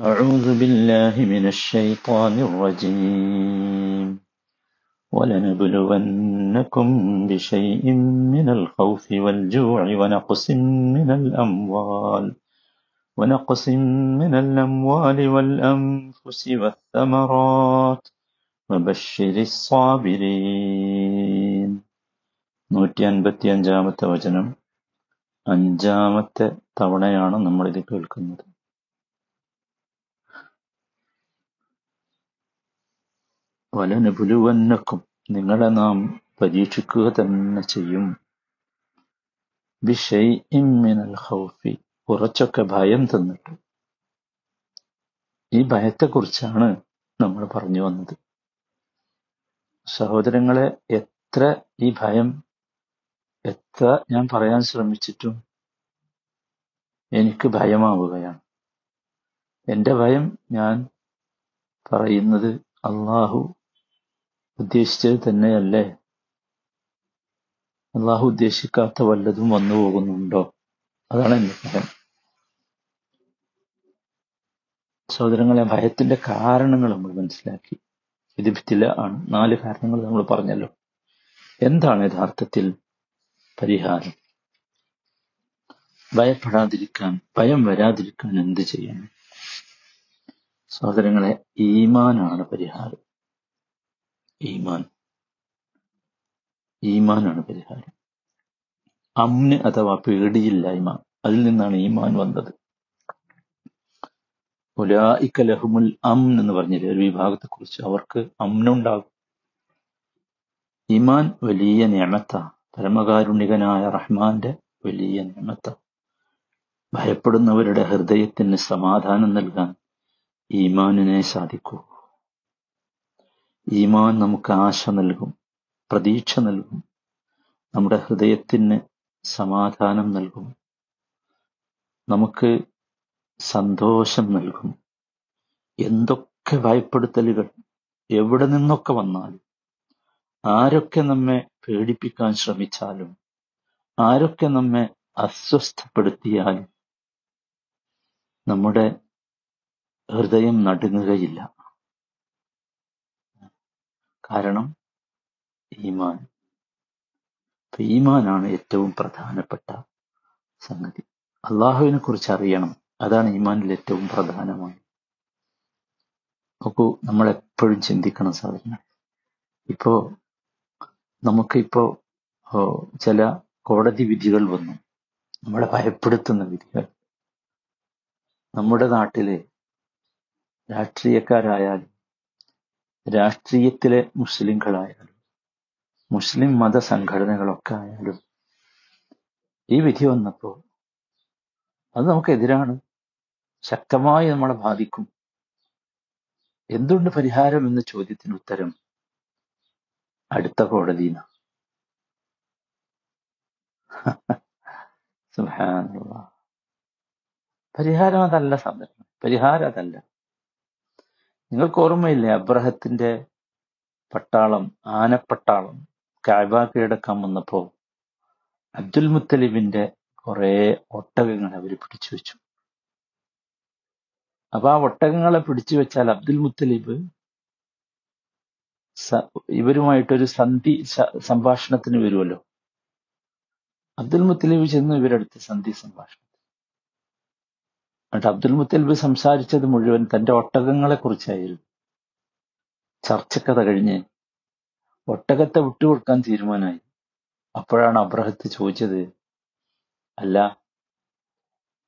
أعوذ بالله من الشيطان الرجيم ولنبلونكم بشيء من الخوف والجوع ونقص من الأموال ونقص من الأموال والأنفس والثمرات وبشر الصابرين നൂറ്റി അൻപത്തി അഞ്ചാമത്തെ വചനം അഞ്ചാമത്തെ തവണയാണ് നമ്മൾ ഇത് കേൾക്കുന്നത് വലനബുലുവന്നക്കും നിങ്ങളെ നാം പരീക്ഷിക്കുക തന്നെ ചെയ്യും. മിനൽ ഖൗഫി. കുറച്ചൊക്കെ ഭയം തന്നിട്ട്. ഈ ഭയത്തെക്കുറിച്ചാണ് നമ്മൾ പറഞ്ഞു വന്നത്. സഹോദരങ്ങളെ എത്ര ഈ ഭയം എത്ര ഞാൻ പറയാൻ ശ്രമിച്ചിട്ടും എനിക്ക് ഭയമാവുകയാണ്. എന്റെ ഭയം ഞാൻ പറയുന്നത് അള്ളാഹു ഉദ്ദേശിച്ചത് തന്നെയല്ലേ? അള്ളാഹു ഉദ്ദേശിക്കാത്ത വല്ലതും വന്നു പോകുന്നുണ്ടോ? അതാണ് എന്റെ ഭയം സഹോദരങ്ങളെ ഭയത്തിന്റെ കാരണങ്ങൾ നമ്മൾ മനസ്സിലാക്കി. ഭിത്തില ആണ്. നാല് കാരണങ്ങൾ നമ്മൾ പറഞ്ഞല്ലോ. എന്താണ് യഥാർത്ഥത്തിൽ പരിഹാരം? ഭയപ്പെടാതിരിക്കാൻ ഭയം വരാതിരിക്കാൻ എന്ത് ചെയ്യണം? സഹോദരങ്ങളെ ഈമാനാണ് പരിഹാരം. ഈമാൻ. ഈമാനാണ് പരിഹാരം. അമ്ന് അഥവാ പേടിയില്ലായ്മ അതിൽ നിന്നാണ് ഈമാൻ വന്നത്. ഉലായിക്ക ലഹുമുൽ അം എന്ന് പറഞ്ഞില്ലേ ഒരു വിഭാഗത്തെക്കുറിച്ച് അവർക്ക് അമ്നുണ്ടാകും. ഇമാൻ വലിയ നിയമത്ത പരമകാരുണികനായ റഹ്മാന്റെ വലിയ നിയമത്ത ഭയപ്പെടുന്നവരുടെ ഹൃദയത്തിന് സമാധാനം നൽകാൻ ഈമാനിനെ സാധിക്കൂ. ഈമാൻ നമുക്ക് ആശ നൽകും പ്രതീക്ഷ നൽകും നമ്മുടെ ഹൃദയത്തിന് സമാധാനം നൽകും നമുക്ക് സന്തോഷം നൽകും. എന്തൊക്കെ ഭയപ്പെടുത്തലുകൾ എവിടെ നിന്നൊക്കെ വന്നാലും ആരൊക്കെ നമ്മെ പേടിപ്പിക്കാൻ ശ്രമിച്ചാലും ആരൊക്കെ നമ്മെ അസ്വസ്ഥപ്പെടുത്തിയാലും നമ്മുടെ ഹൃദയം നടുങ്ങുകയില്ല. കാരണം ഈമാൻ. ഈമാനാണ് ഏറ്റവും പ്രധാനപ്പെട്ട സംഗതി. അള്ളാഹുവിനെ കുറിച്ച് അറിയണം. അതാണ് ഈമാനിൽ ഏറ്റവും പ്രധാനമാണ്. നോക്കൂ നമ്മൾ എപ്പോഴും ചിന്തിക്കണം സാധനങ്ങൾ ഇപ്പോ നമുക്കിപ്പോ ചില കോടതി വിധികൾ വന്നു. നമ്മളെ ഭയപ്പെടുത്തുന്ന വിധികൾ. നമ്മുടെ നാട്ടിലെ രാഷ്ട്രീയക്കാരായാലും രാഷ്ട്രീയത്തിലെ മുസ്ലിങ്ങളായാലും മുസ്ലിം മത സംഘടനകളൊക്കെ ആയാലും ഈ വിധി വന്നപ്പോൾ അത് നമുക്കെതിരാണ്. ശക്തമായി നമ്മളെ ബാധിക്കും. എന്തുണ്ട് പരിഹാരം എന്ന ചോദ്യത്തിന് ഉത്തരം അടുത്ത കോടതിന പരിഹാരം അതല്ല സംരംഭം പരിഹാരം അതല്ല. നിങ്ങൾക്ക് ഓർമ്മയില്ലേ അബ്രഹത്തിന്റെ പട്ടാളം ആനപ്പട്ടാളം കാബ കീഴടക്കാൻ വന്നപ്പോ അബ്ദുൽ മുത്തലിബിന്റെ കുറെ ഒട്ടകങ്ങൾ അവർ പിടിച്ചു വെച്ചു. അപ്പൊ ആ ഒട്ടകങ്ങളെ പിടിച്ചു വെച്ചാൽ അബ്ദുൽ മുത്തലിബ് ഇവരുമായിട്ടൊരു സന്ധി സംഭാഷണത്തിന് വരുമല്ലോ. അബ്ദുൽ മുത്തലിബ് ചെന്ന് ഇവരടുത്ത് സന്ധി സംഭാഷണം. എന്നിട്ട് അബ്ദുൽ മുത്തലിബ് സംസാരിച്ചത് മുഴുവൻ തന്റെ ഒട്ടകങ്ങളെ കുറിച്ചായിരുന്നു ചർച്ചക്കഥ കഴിഞ്ഞ് ഒട്ടകത്തെ വിട്ടുകൊടുക്കാൻ തീരുമാനമായി. അപ്പോഴാണ് അബ്രഹത്ത് ചോദിച്ചത് അല്ല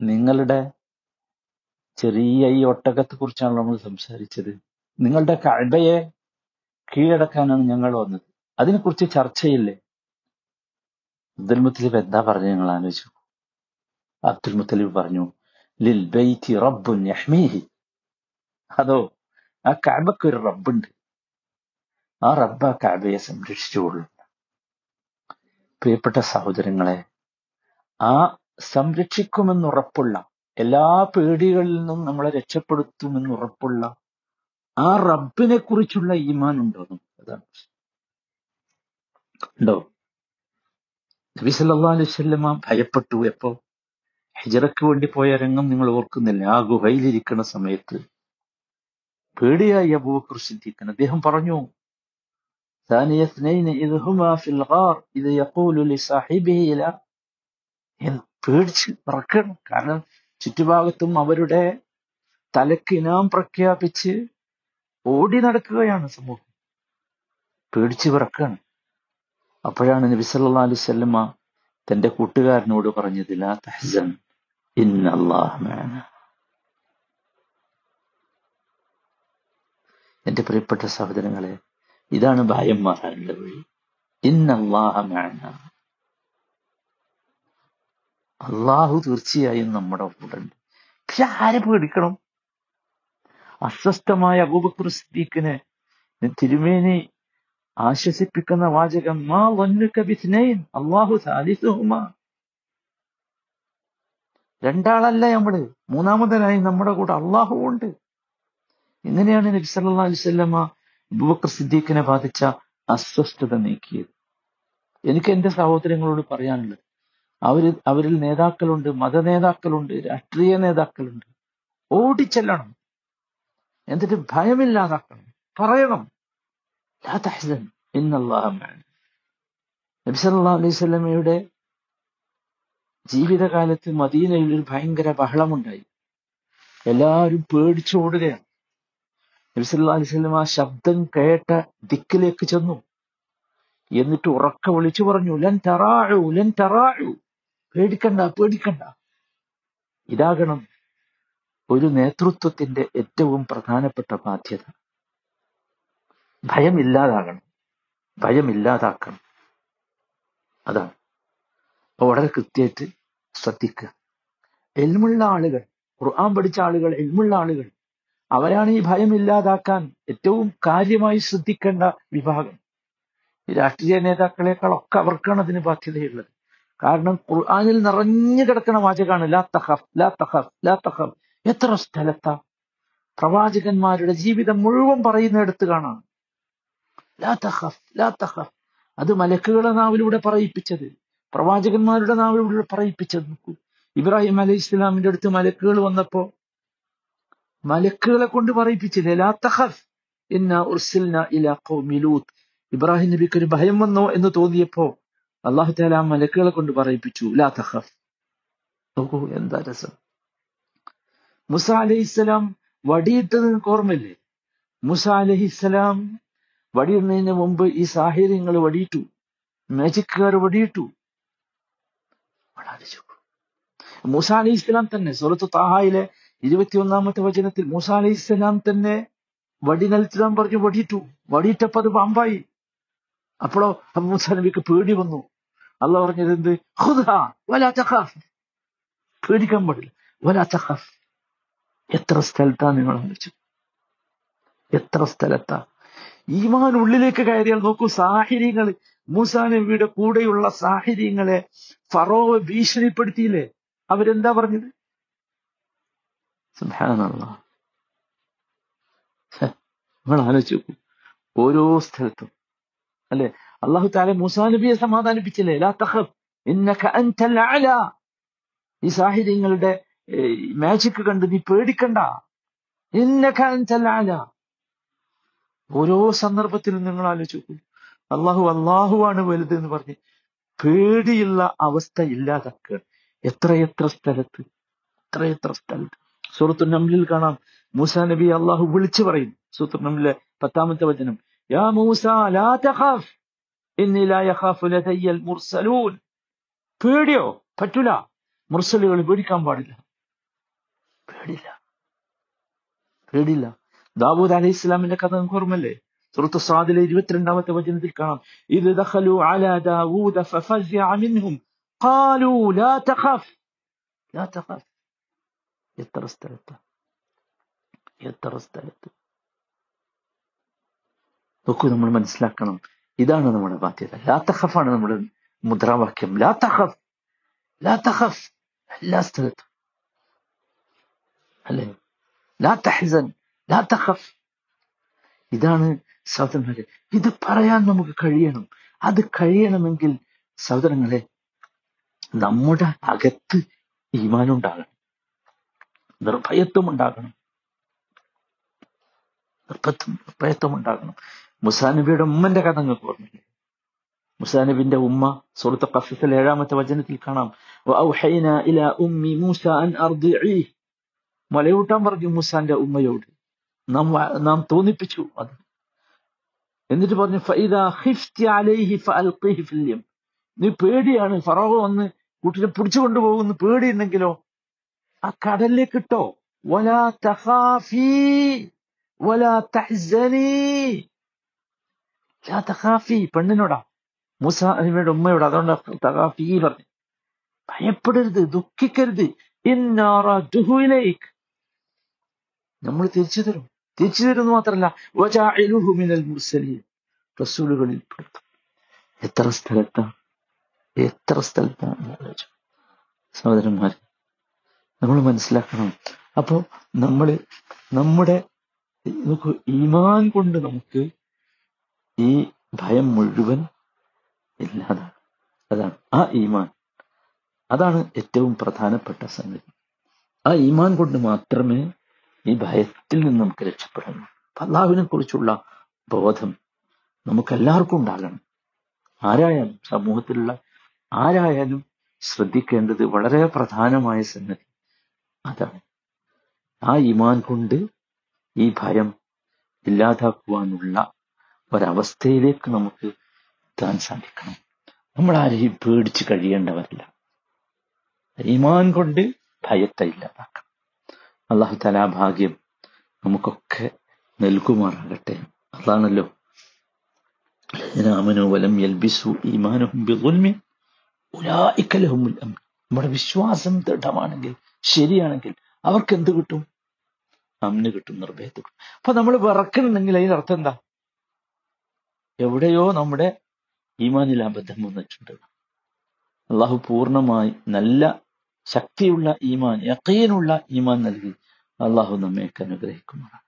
നിങ്ങളുടെ ചെറിയ ഈ ഒട്ടകത്തെ കുറിച്ചാണ് നമ്മൾ സംസാരിച്ചത്. നിങ്ങളുടെ കഴയെ കീഴടക്കാനാണ് ഞങ്ങൾ വന്നത്. അതിനെക്കുറിച്ച് ചർച്ചയില്ലേ? അബ്ദുൽ മുത്തലിബ് എന്താ പറഞ്ഞു ഞങ്ങൾ ആലോചിച്ചു അബ്ദുൽ മുത്തലിബ് പറഞ്ഞു ലിൽ റബ്ബുൻ യഹ്മീഹി. അതോ ആ കാബക്ക് ഒരു റബ്ബുണ്ട്. ആ റബ്ബ കാബയെ സംരക്ഷിച്ചുകൊള്ളും പ്രിയപ്പെട്ട സഹോദരങ്ങളെ ആ സംരക്ഷിക്കുമെന്നുറപ്പുള്ള എല്ലാ പേടികളിൽ നിന്നും നമ്മളെ രക്ഷപ്പെടുത്തുമെന്നുറപ്പുള്ള ആ റബ്ബിനെ കുറിച്ചുള്ള ഈമാൻ ഉണ്ടോ അതാണ് ഉണ്ടോ? നബി സല്ലാ അലൈഹി വസല്ലം ഭയപ്പെട്ടു. എപ്പോ? ഹിജറയ്ക്ക് വേണ്ടി പോയ രംഗം നിങ്ങൾ ഓർക്കുന്നില്ല ആ ഗുഹയിലിരിക്കുന്ന സമയത്ത് പേടിയായി അബൂബക്കർ സിദ്ദീഖിന് അദ്ദേഹം പറഞ്ഞു ثاني اثنين إذ هما في الغار إذ يقول لصاحبه لا എന്ന് പേടിച്ച് വിറക്കണം കാരണം ചുറ്റുഭാഗത്തും അവരുടെ തലക്ക് ഇനാം പ്രഖ്യാപിച്ച് ഓടി നടക്കുകയാണ് സമൂഹം പേടിച്ച് വിറക്കാണ് അപ്പോഴാണ് നബി സല്ലല്ലാഹു അലൈഹി വസല്ലമ തന്റെ കൂട്ടുകാരനോട് പറഞ്ഞത് ലാ തഹ്സൻ ഇന്നല്ലാഹ മഅന എന്റെ പ്രിയപ്പെട്ട സഹോദരങ്ങളെ ഇതാണ് ഭയം മാറാനുള്ള വഴി. ഇന്നല്ലാഹ മഅന അള്ളാഹു തീർച്ചയായും നമ്മുടെ കൂടെ ഉണ്ട് പക്ഷെ ആരെ പേടിക്കണം അസ്വസ്ഥമായ അബൂബക്കർ സിദ്ദീഖിനെ തിരുമേനി ആശ്വസിപ്പിക്കുന്ന വാചകം മാ വന്നുക ബിസ്നൈൻ അള്ളാഹു സാലിസുഹുമാ. രണ്ടാളല്ല നമ്മൾ. മൂന്നാമതനായി നമ്മുടെ കൂടെ അള്ളാഹു ഉണ്ട്. ഇങ്ങനെയാണ് നബി സല്ലല്ലാഹു അലൈഹി വസല്ലമ അബൂബക്കർ സിദ്ദീഖിനെ ബാധിച്ച അസ്വസ്ഥത നീക്കിയത്? എനിക്ക് എന്റെ സഹോദരങ്ങളോട് പറയാനുള്ളത്. അവർ അവരിൽ നേതാക്കളുണ്ട് മത നേതാക്കളുണ്ട് രാഷ്ട്രീയ നേതാക്കളുണ്ട്. ഓടിച്ചെല്ലണം. എന്നിട്ട് ഭയമില്ലാതാക്കണം. പറയണം. ലാ തഹ്സൻ ഇന്നല്ലാഹ മഅന നബി സല്ലല്ലാഹു അലൈഹി വസല്ലമയുടെ ജീവിതകാലത്ത് മദീനയിൽ ഒരു ഭയങ്കര ബഹളമുണ്ടായി. എല്ലാവരും പേടിച്ചോടുകയാണ് നബി സല്ലല്ലാഹു അലൈഹി വസല്ലം ആ ശബ്ദം കേട്ട ദിക്കിലേക്ക് ചെന്നു. എന്നിട്ട് ഉറക്ക വിളിച്ചു പറഞ്ഞു ലൻ തറാഴു ലൻ തറാഴു പേടിക്കണ്ട പേടിക്കണ്ട. ഇതാകണം ഒരു നേതൃത്വത്തിന്റെ ഏറ്റവും പ്രധാനപ്പെട്ട ബാധ്യത. ഭയമില്ലാതാകണം. ഭയമില്ലാതാക്കണം. അതാണ്. അപ്പൊ വളരെ കൃത്യമായിട്ട് ശ്രദ്ധിക്കുക. എൽമുള്ള ആളുകൾ ഖുർആൻ പഠിച്ച ആളുകൾ എൽമുള്ള ആളുകൾ അവരാണ് ഈ ഭയം ഇല്ലാതാക്കാൻ ഏറ്റവും കാര്യമായി ശ്രദ്ധിക്കേണ്ട വിഭാഗം. ഈ രാഷ്ട്രീയ നേതാക്കളെക്കാളൊക്കെ അവർക്കാണ് അതിന് ബാധ്യതയുള്ളത്. കാരണം ഖുർആാനിൽ നിറഞ്ഞു കിടക്കുന്ന വാചകമാണ് ലാ തഹഫ് ലാ തഹഫ് ലാ തഹഫ് എത്ര സ്ഥലത്താ? പ്രവാചകന്മാരുടെ ജീവിതം മുഴുവൻ പറയുന്ന എടുത്ത് കാണാം. ലാ തഹഫ് ലാ തഹഫ് അത് മലക്കുകളെ നാവിലൂടെ പറയിപ്പിച്ചത്. പ്രവാചകന്മാരുടെ നാവിലൂടെ പറയിപ്പിച്ചത് നോക്കൂ. ഇബ്രാഹിം അലൈഹി ഇസ്ലാമിന്റെ അടുത്ത് മലക്കുകൾ വന്നപ്പോ മലക്കുകളെ കൊണ്ട് പറയിപ്പിച്ചില്ലേ? ലാ ഇബ്രാഹിം നബിക്ക് ഒരു ഭയം വന്നോ എന്ന് തോന്നിയപ്പോ അള്ളാഹു താല മലക്കുകളെ കൊണ്ട് പറയിപ്പിച്ചു. ലാ തഹഫ് നോക്കൂ എന്താ രസം. മുസ അലഹിസ്സലാം വടിയിട്ടത് ഓർമ്മയില്ലേ? മുസ അലഹിസ്സലാം വടിയിടുന്നതിന് മുമ്പ് ഈ സാഹചര്യങ്ങൾ വടിയിട്ടു. മാജിക്കുകാർ വടിയിട്ടു. ചുക്കും. മൂസ അലി ഇസ്ലാം തന്നെ സുഹൃത്ത് താഹായിലെ ഇരുപത്തിയൊന്നാമത്തെ വചനത്തിൽ മൂസ അലി ഇസ്ലാം തന്നെ വടി നിലത്തിടാൻ പറഞ്ഞു വടിയിട്ടു. വടിയിട്ടപ്പോ അത് പാമ്പായി. അപ്പോഴോ അപ്പൊ മൂസ നബിക്ക് പേടി വന്നു. അല്ല പറഞ്ഞത് എന്ത്? പേടിക്കാൻ പാടില്ല. എത്ര സ്ഥലത്താ നിങ്ങൾ ആലോചിച്ചു എത്ര സ്ഥലത്താ? ഈമാൻ ഉള്ളിലേക്ക് കയറിയാൽ നോക്കൂ സാഹിര്യങ്ങൾ മൂസാ നബിയുടെ കൂടെയുള്ള സാഹചര്യങ്ങളെ ഫറോവ് ഭീഷണിപ്പെടുത്തിയില്ലേ? അവരെന്താ പറഞ്ഞത്? നമ്മൾ ആലോചിച്ചു ഓരോ സ്ഥലത്തും. അല്ലെ? അള്ളാഹു താല മൂസാ നബിയെ സമാധാനിപ്പിച്ചില്ലേ? ലാ അല ഈ സാഹചര്യങ്ങളുടെ മാജിക് കണ്ട് നീ പേടിക്കണ്ട. ഇന്നക അൻതൽ അല ഓരോ സന്ദർഭത്തിലും നിങ്ങൾ ആലോചിച്ച് നോക്കൂ. അള്ളാഹു അള്ളാഹുവാണ് വലുത് എന്ന് പറഞ്ഞ് പേടിയുള്ള അവസ്ഥ ഇല്ലാതാക്കുകയാണ് എത്രയെത്ര സ്ഥലത്ത്? എത്രയെത്ര സ്ഥലത്ത്? സൂറത്തു നംലിൽ കാണാം. മൂസ നബി അള്ളാഹു വിളിച്ചു പറയും. സൂറത്തു നംലിലെ പത്താമത്തെ വചനം. യാ മൂസ ലാ ഇന്നി ലാ യഖാഫു ലദയ്യൽ മുർസലൂൻ പേടിയോ? പറ്റൂല. മുർസലുകൾ പേടിക്കാൻ പാടില്ല. പേടില്ല. പേടില്ല ദാവൂദ് അലൈഹി ഇസ്ലാമിന്റെ കഥ നമുക്ക് ഓർമ്മല്ലേ സുഹൃത്തു സ്വാദിലെ ഇരുപത്തിരണ്ടാമത്തെ വചനത്തിൽ കാണാം ഇത് ദഖലു അലാ ദാവൂദ ഫഫസിഅ മിൻഹും ഖാലു ലാ തഖഫ് ലാ തഖഫ് എത്ര സ്ഥലത്ത് എത്ര സ്ഥലത്ത് നോക്കൂ നമ്മൾ മനസ്സിലാക്കണം ഇതാണ് നമ്മുടെ ബാധ്യത ലാ തഖഫാണ് നമ്മുടെ മുദ്രാവാക്യം ലാ തഖഫ് ലാ തഖഫ് എല്ലാ സ്ഥലത്തും അല്ലേ ലാ തഹ്സൻ ലാ തഖഫ് ഇതാണ് സഹോദരങ്ങളെ ഇത് പറയാൻ നമുക്ക് കഴിയണം. അത് കഴിയണമെങ്കിൽ സഹോദരങ്ങളെ നമ്മുടെ അകത്ത് ഈമാനുണ്ടാകണം നിർഭയത്വം ഉണ്ടാകണം നിർഭത്വം നിർഭയത്വം ഉണ്ടാകണം മുസാനബിയുടെ ഉമ്മന്റെ കഥ നിങ്ങൾക്ക് ഓർമ്മയില്ലേ മുസാനബിന്റെ ഉമ്മ സുഹൃത്ത് കഫിസിൽ ഏഴാമത്തെ വചനത്തിൽ കാണാം. ഇല ഉമ്മി മൂസ അൻ മുലയൂട്ടാൻ പറഞ്ഞു മുസാന്റെ ഉമ്മയോട്. നാം നാം തോന്നിപ്പിച്ചു അത്. എന്നിട്ട് പറഞ്ഞു ഫൈദ അലൈഹി നീ പേടിയാണ് ഫറോഹ് വന്ന് കുട്ടിനെ പിടിച്ചു കൊണ്ടുപോകുന്നു പേടിയുണ്ടെങ്കിലോ? ആ കടലിലേക്ക് ഇട്ടോ. വലാ തഹാഫി വലാ തഹ്സനി. തഹാഫി പെണ്ണിനോടാ. മൂസ അലിമയുടെ ഉമ്മയോട് അതുകൊണ്ട് തഹാഫി പറഞ്ഞു. ഭയപ്പെടരുത് ദുഃഖിക്കരുത്. ഇന്നാറ നമ്മൾ തിരിച്ചു തരും. തിരിച്ചു തരുന്നു മാത്രമല്ല റസൂലുകളിൽ പെടുത്തും. എത്ര സ്ഥലത്താണ്? എത്ര സ്ഥലത്താണ് സഹോദരന്മാർ നമ്മൾ മനസ്സിലാക്കണം. അപ്പോ നമ്മൾ നമ്മുടെ നമുക്ക് ഈമാൻ കൊണ്ട് നമുക്ക് ഈ ഭയം മുഴുവൻ ഇല്ലാതാണ്. അതാണ് ആ ഈമാൻ. അതാണ് ഏറ്റവും പ്രധാനപ്പെട്ട സംഗതി. ആ ഈമാൻ കൊണ്ട് മാത്രമേ ഈ ഭയത്തിൽ നിന്ന് നമുക്ക് രക്ഷപ്പെടണം. അള്ളാഹുവിനെ കുറിച്ചുള്ള ബോധം നമുക്കെല്ലാവർക്കും ഉണ്ടാകണം. ആരായാലും സമൂഹത്തിലുള്ള ആരായാലും ശ്രദ്ധിക്കേണ്ടത് വളരെ പ്രധാനമായ സംഗതി അതാണ്. ആ ഇമാൻ കൊണ്ട് ഈ ഭയം ഇല്ലാതാക്കുവാനുള്ള ഒരവസ്ഥയിലേക്ക് നമുക്ക് എത്താൻ സാധിക്കണം. നമ്മൾ ആരെയും പേടിച്ച് കഴിയേണ്ടവരല്ല. ഈമാൻ കൊണ്ട് ഭയത്തെ ഇല്ലാതാക്കണം. അള്ളാഹു തല ഭാഗ്യം നമുക്കൊക്കെ നൽകുമാറാകട്ടെ. അതാണല്ലോ. നമ്മുടെ വിശ്വാസം ദൃഢമാണെങ്കിൽ ശരിയാണെങ്കിൽ അവർക്ക് എന്ത് കിട്ടും? അമ്ന് കിട്ടും നിർഭയത്ത് കിട്ടും. അപ്പൊ നമ്മൾ വിറക്കണമെങ്കിൽ അതിന്റെ അർത്ഥം എന്താ? എവിടെയോ നമ്മുടെ ഈമാനിൽ അബദ്ധം വന്നിട്ടുണ്ട്. അള്ളാഹു പൂർണമായി നല്ല ശക്തിയുള്ള ഈമാൻ യക്കീനുള്ള ഈമാൻ നൽകി. അള്ളാഹു നമ്മയൊക്കെ അനുഗ്രഹിക്കുമാറാണ്